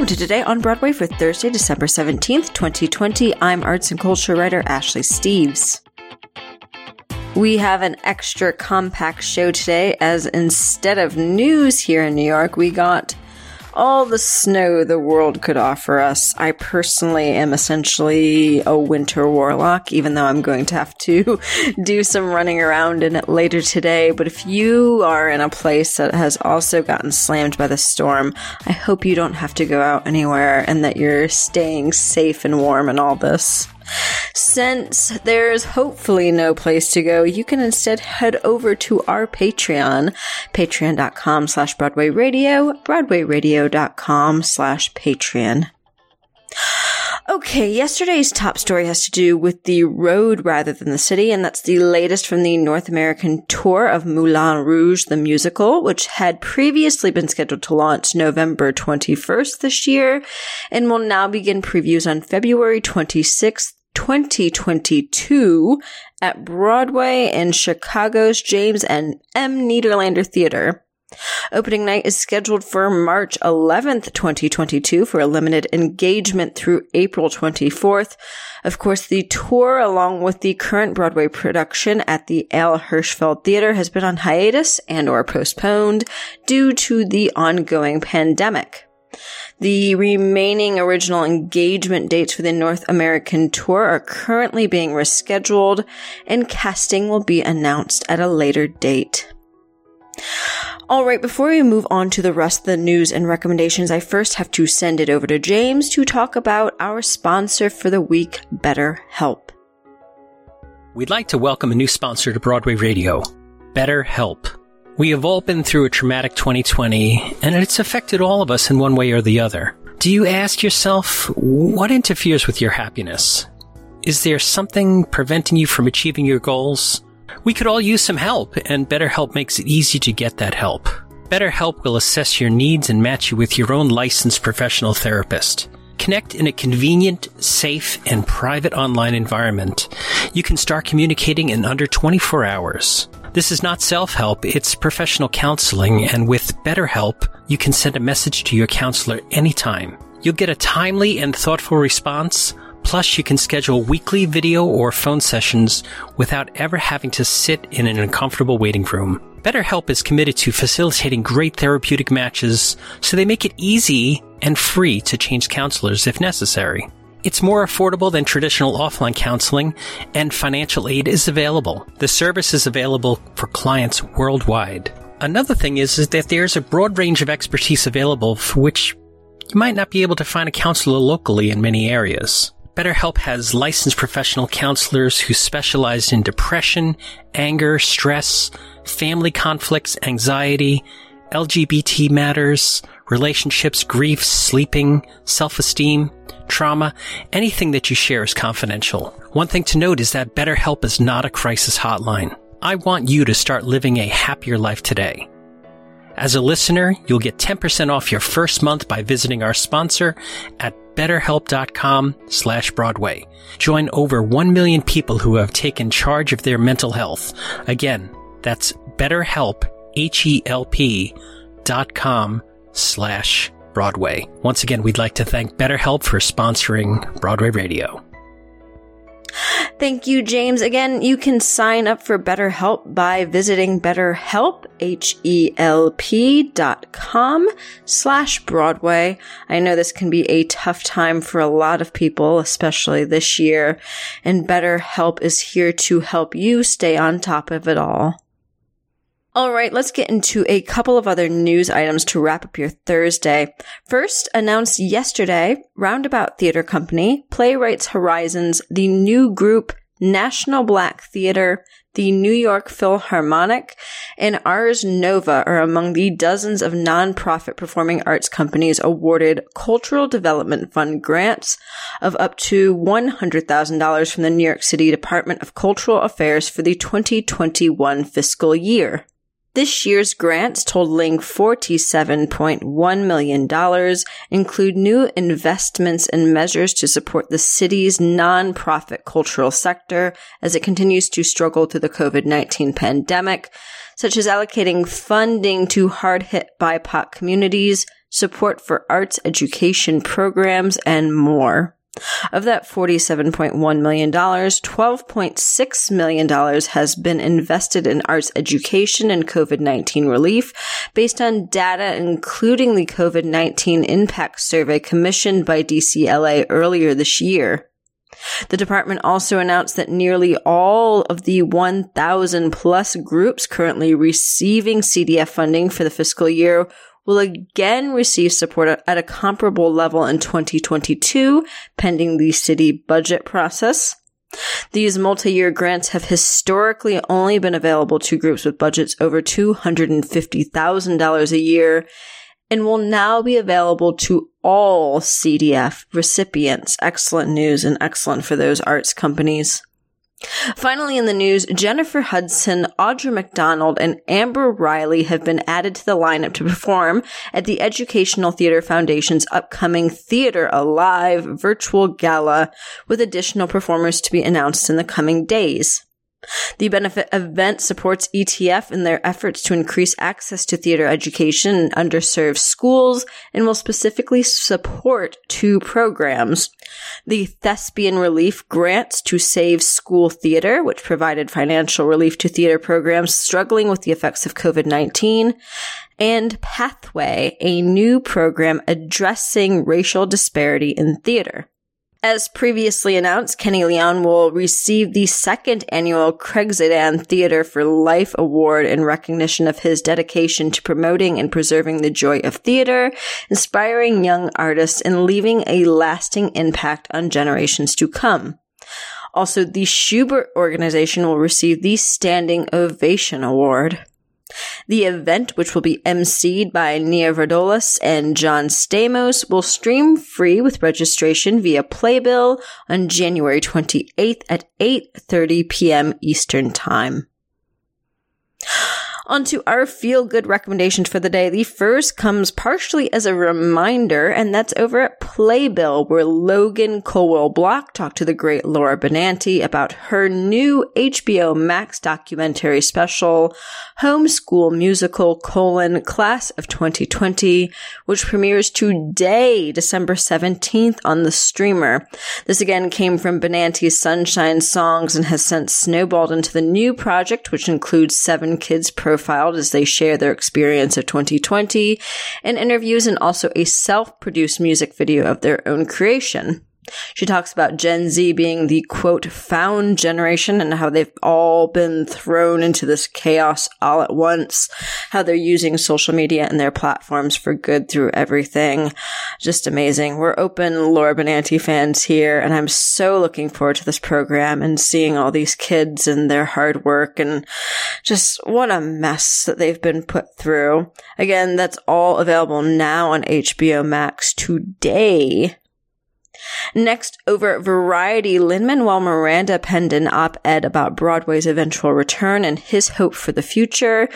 welcome to Today on Broadway for Thursday, December 17th, 2020. I'm arts and culture writer Ashley Steves. We have an extra compact show today, as instead of news here in New York, we got all the snow the world could offer us. I personally am essentially a winter warlock, even though I'm going to have to do some running around in it later today. But if you are in a place that has also gotten slammed by the storm, I hope you don't have to go out anywhere and that you're staying safe and warm in all this. Since there's hopefully no place to go, you can instead head over to our Patreon, patreon.com slash Broadway Radio, broadwayradio.com slash Patreon. Okay, yesterday's top story has to do with the road rather than the city, and that's the latest from the North American tour of Moulin Rouge, the musical, which had previously been scheduled to launch November 21st this year, and will now begin previews on February 26th 2022 at Broadway in Chicago's James and M. Nederlander Theater. Opening night is scheduled for March 11th, 2022 for a limited engagement through April 24th. Of course, the tour along with the current Broadway production at the Al Hirschfeld Theater has been on hiatus and or postponed due to the ongoing pandemic. The remaining original engagement dates for the North American tour are currently being rescheduled and casting will be announced at a later date. All right, before we move on to the rest of the news and recommendations, I first have to send it over to James to talk about our sponsor for the week, BetterHelp. We'd like to welcome a new sponsor to Broadway Radio, BetterHelp. We have all been through a traumatic 2020, and it's affected all of us in one way or the other. Do you ask yourself, what interferes with your happiness? Is there something preventing you from achieving your goals? We could all use some help, and BetterHelp makes it easy to get that help. BetterHelp will assess your needs and match you with your own licensed professional therapist. Connect in a convenient, safe, and private online environment. You can start communicating in under 24 hours. This is not self-help, it's professional counseling, and with BetterHelp, you can send a message to your counselor anytime. You'll get a timely and thoughtful response, plus you can schedule weekly video or phone sessions without ever having to sit in an uncomfortable waiting room. BetterHelp is committed to facilitating great therapeutic matches, so they make it easy and free to change counselors if necessary. It's more affordable than traditional offline counseling, and financial aid is available. The service is available for clients worldwide. Another thing is, is that there's a broad range of expertise available for which you might not be able to find a counselor locally in many areas. BetterHelp has licensed professional counselors who specialize in depression, anger, stress, family conflicts, anxiety, LGBT matters, relationships, grief, sleeping, self-esteem, trauma, anything that you share is confidential. One thing to note is that BetterHelp is not a crisis hotline. I want you to start living a happier life today. As a listener, you'll get 10% off your first month by visiting our sponsor at betterhelp.com slash Broadway. Join over 1 million people who have taken charge of their mental health. Again, that's betterhelp, H-E-L-P dot com slash Broadway. Once again, we'd like to thank BetterHelp for sponsoring Broadway Radio. Thank you, James. Again, you can sign up for BetterHelp by visiting BetterHelp, H-E-L-P dot com slash Broadway. I know this can be a tough time for a lot of people, especially this year, and BetterHelp is here to help you stay on top of it all. All right, let's get into a couple of other news items to wrap up your Thursday. First, announced yesterday, Roundabout Theater Company, Playwrights Horizons, the new group National Black Theater, the New York Philharmonic, and Ars Nova are among the dozens of nonprofit performing arts companies awarded Cultural Development Fund grants of up to $100,000 from the New York City Department of Cultural Affairs for the 2021 fiscal year. This year's grants totaling $47.1 million include new investments and measures to support the city's nonprofit cultural sector as it continues to struggle through the COVID-19 pandemic, such as allocating funding to hard hit BIPOC communities, support for arts education programs, and more. Of that $47.1 million, $12.6 million has been invested in arts education and COVID-19 relief based on data including the COVID-19 impact survey commissioned by DCLA earlier this year. The department also announced that nearly all of the 1,000 plus groups currently receiving CDF funding for the fiscal year will again receive support at a comparable level in 2022, pending the city budget process. These multi-year grants have historically only been available to groups with budgets over $250,000 a year and will now be available to all CDF recipients. Excellent news and excellent for those arts companies. Finally, in the news, Jennifer Hudson, Audra McDonald, and Amber Riley have been added to the lineup to perform at the Educational Theater Foundation's upcoming Theater Alive virtual gala, with additional performers to be announced in the coming days. The benefit event supports ETF in their efforts to increase access to theater education in underserved schools and will specifically support two programs. The Thespian Relief Grants to Save School Theater, which provided financial relief to theater programs struggling with the effects of COVID-19, and Pathway, a new program addressing racial disparity in theater. As previously announced, Kenny Leon will receive the second annual Craig Zadan Theater for Life Award in recognition of his dedication to promoting and preserving the joy of theater, inspiring young artists, and leaving a lasting impact on generations to come. Also, the Shubert organization will receive the Standing Ovation Award. The event, which will be emceed by Nia Vardalos and John Stamos, will stream free with registration via Playbill on January 28th at 8:30 p.m. Eastern Time. On to our feel good recommendations for the day. The first comes partially as a reminder, and that's over at Playbill, where Logan Culwell Block talked to the great Laura Benanti about her new HBO Max documentary special, Homeschool Musical colon Class of 2020, which premieres today, December 17th on the streamer. This again came from Benanti's Sunshine Songs and has since snowballed into the new project, which includes seven kids pro profiled as they share their experience of 2020 and interviews and also a self-produced music video of their own creation. She talks about Gen Z being the quote found generation and how they've all been thrown into this chaos all at once, how they're using social media and their platforms for good through everything. Just amazing. We're open Laura Benanti fans here and I'm so looking forward to this program and seeing all these kids and their hard work and just what a mess that they've been put through. Again, that's all available now on HBO Max today. Next, over at Variety, Lin-Manuel Miranda penned an op-ed about Broadway's eventual return and his hope for the future,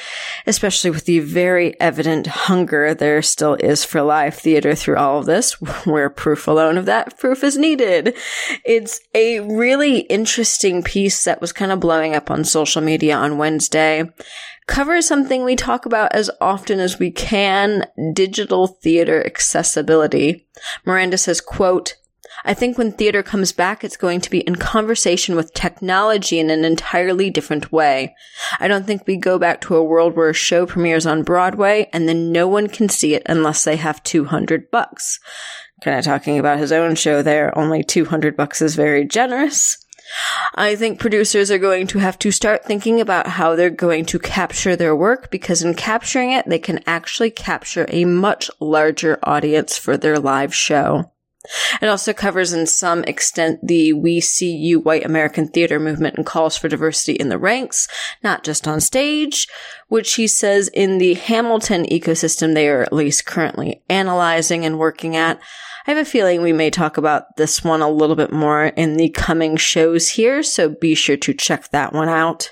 especially with the very evident hunger there still is for live theater through all of this, where proof alone of that proof is needed. It's a really interesting piece that was kind of blowing up on social media on Wednesday covers something we talk about as often as we can, digital theater accessibility. Miranda says, quote, I think when theater comes back, it's going to be in conversation with technology in an entirely different way. I don't think we go back to a world where a show premieres on Broadway and then no one can see it unless they have 200 bucks. Kind of talking about his own show there, only 200 bucks is very generous. I think producers are going to have to start thinking about how they're going to capture their work because in capturing it, they can actually capture a much larger audience for their live show. It also covers in some extent the We See You White American Theater movement and calls for diversity in the ranks, not just on stage, which he says in the Hamilton ecosystem they are at least currently analyzing and working at. I have a feeling we may talk about this one a little bit more in the coming shows here, so be sure to check that one out.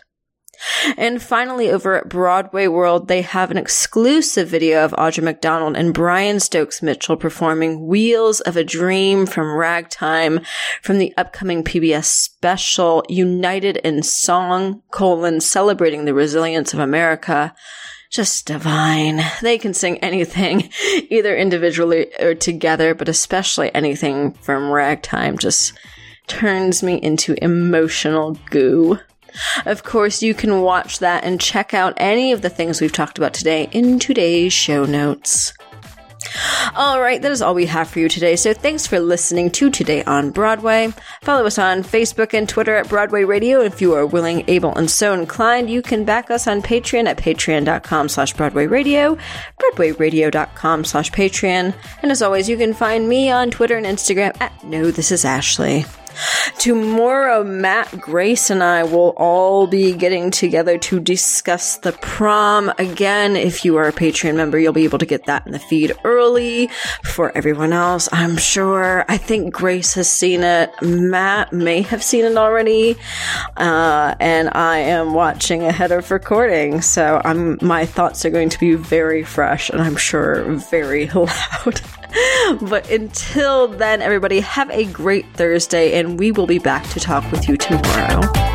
And finally, over at Broadway World, they have an exclusive video of Audra McDonald and Brian Stokes Mitchell performing Wheels of a Dream from Ragtime from the upcoming PBS special United in Song, colon, celebrating the resilience of America. just divine. They can sing anything, either individually or together, but especially anything from ragtime just turns me into emotional goo. Of course, you can watch that and check out any of the things we've talked about today in today's show notes. All right, that is all we have for you today. So thanks for listening to Today on Broadway. Follow us on Facebook and Twitter at Broadway Radio. If you are willing, able, and so inclined, you can back us on Patreon at patreon.com slash Broadway Radio, broadwayradio.com slash Patreon. And as always, you can find me on Twitter and Instagram at No This Is Ashley. Tomorrow, Matt, Grace, and I will all be getting together to discuss the prom. Again, if you are a Patreon member, you'll be able to get that in the feed early for everyone else. I'm sure. I think Grace has seen it. Matt may have seen it already. Uh, and I am watching ahead of recording. So I'm, my thoughts are going to be very fresh and I'm sure very loud. but until then, everybody, have a great Thursday, and we will be back to talk with you tomorrow.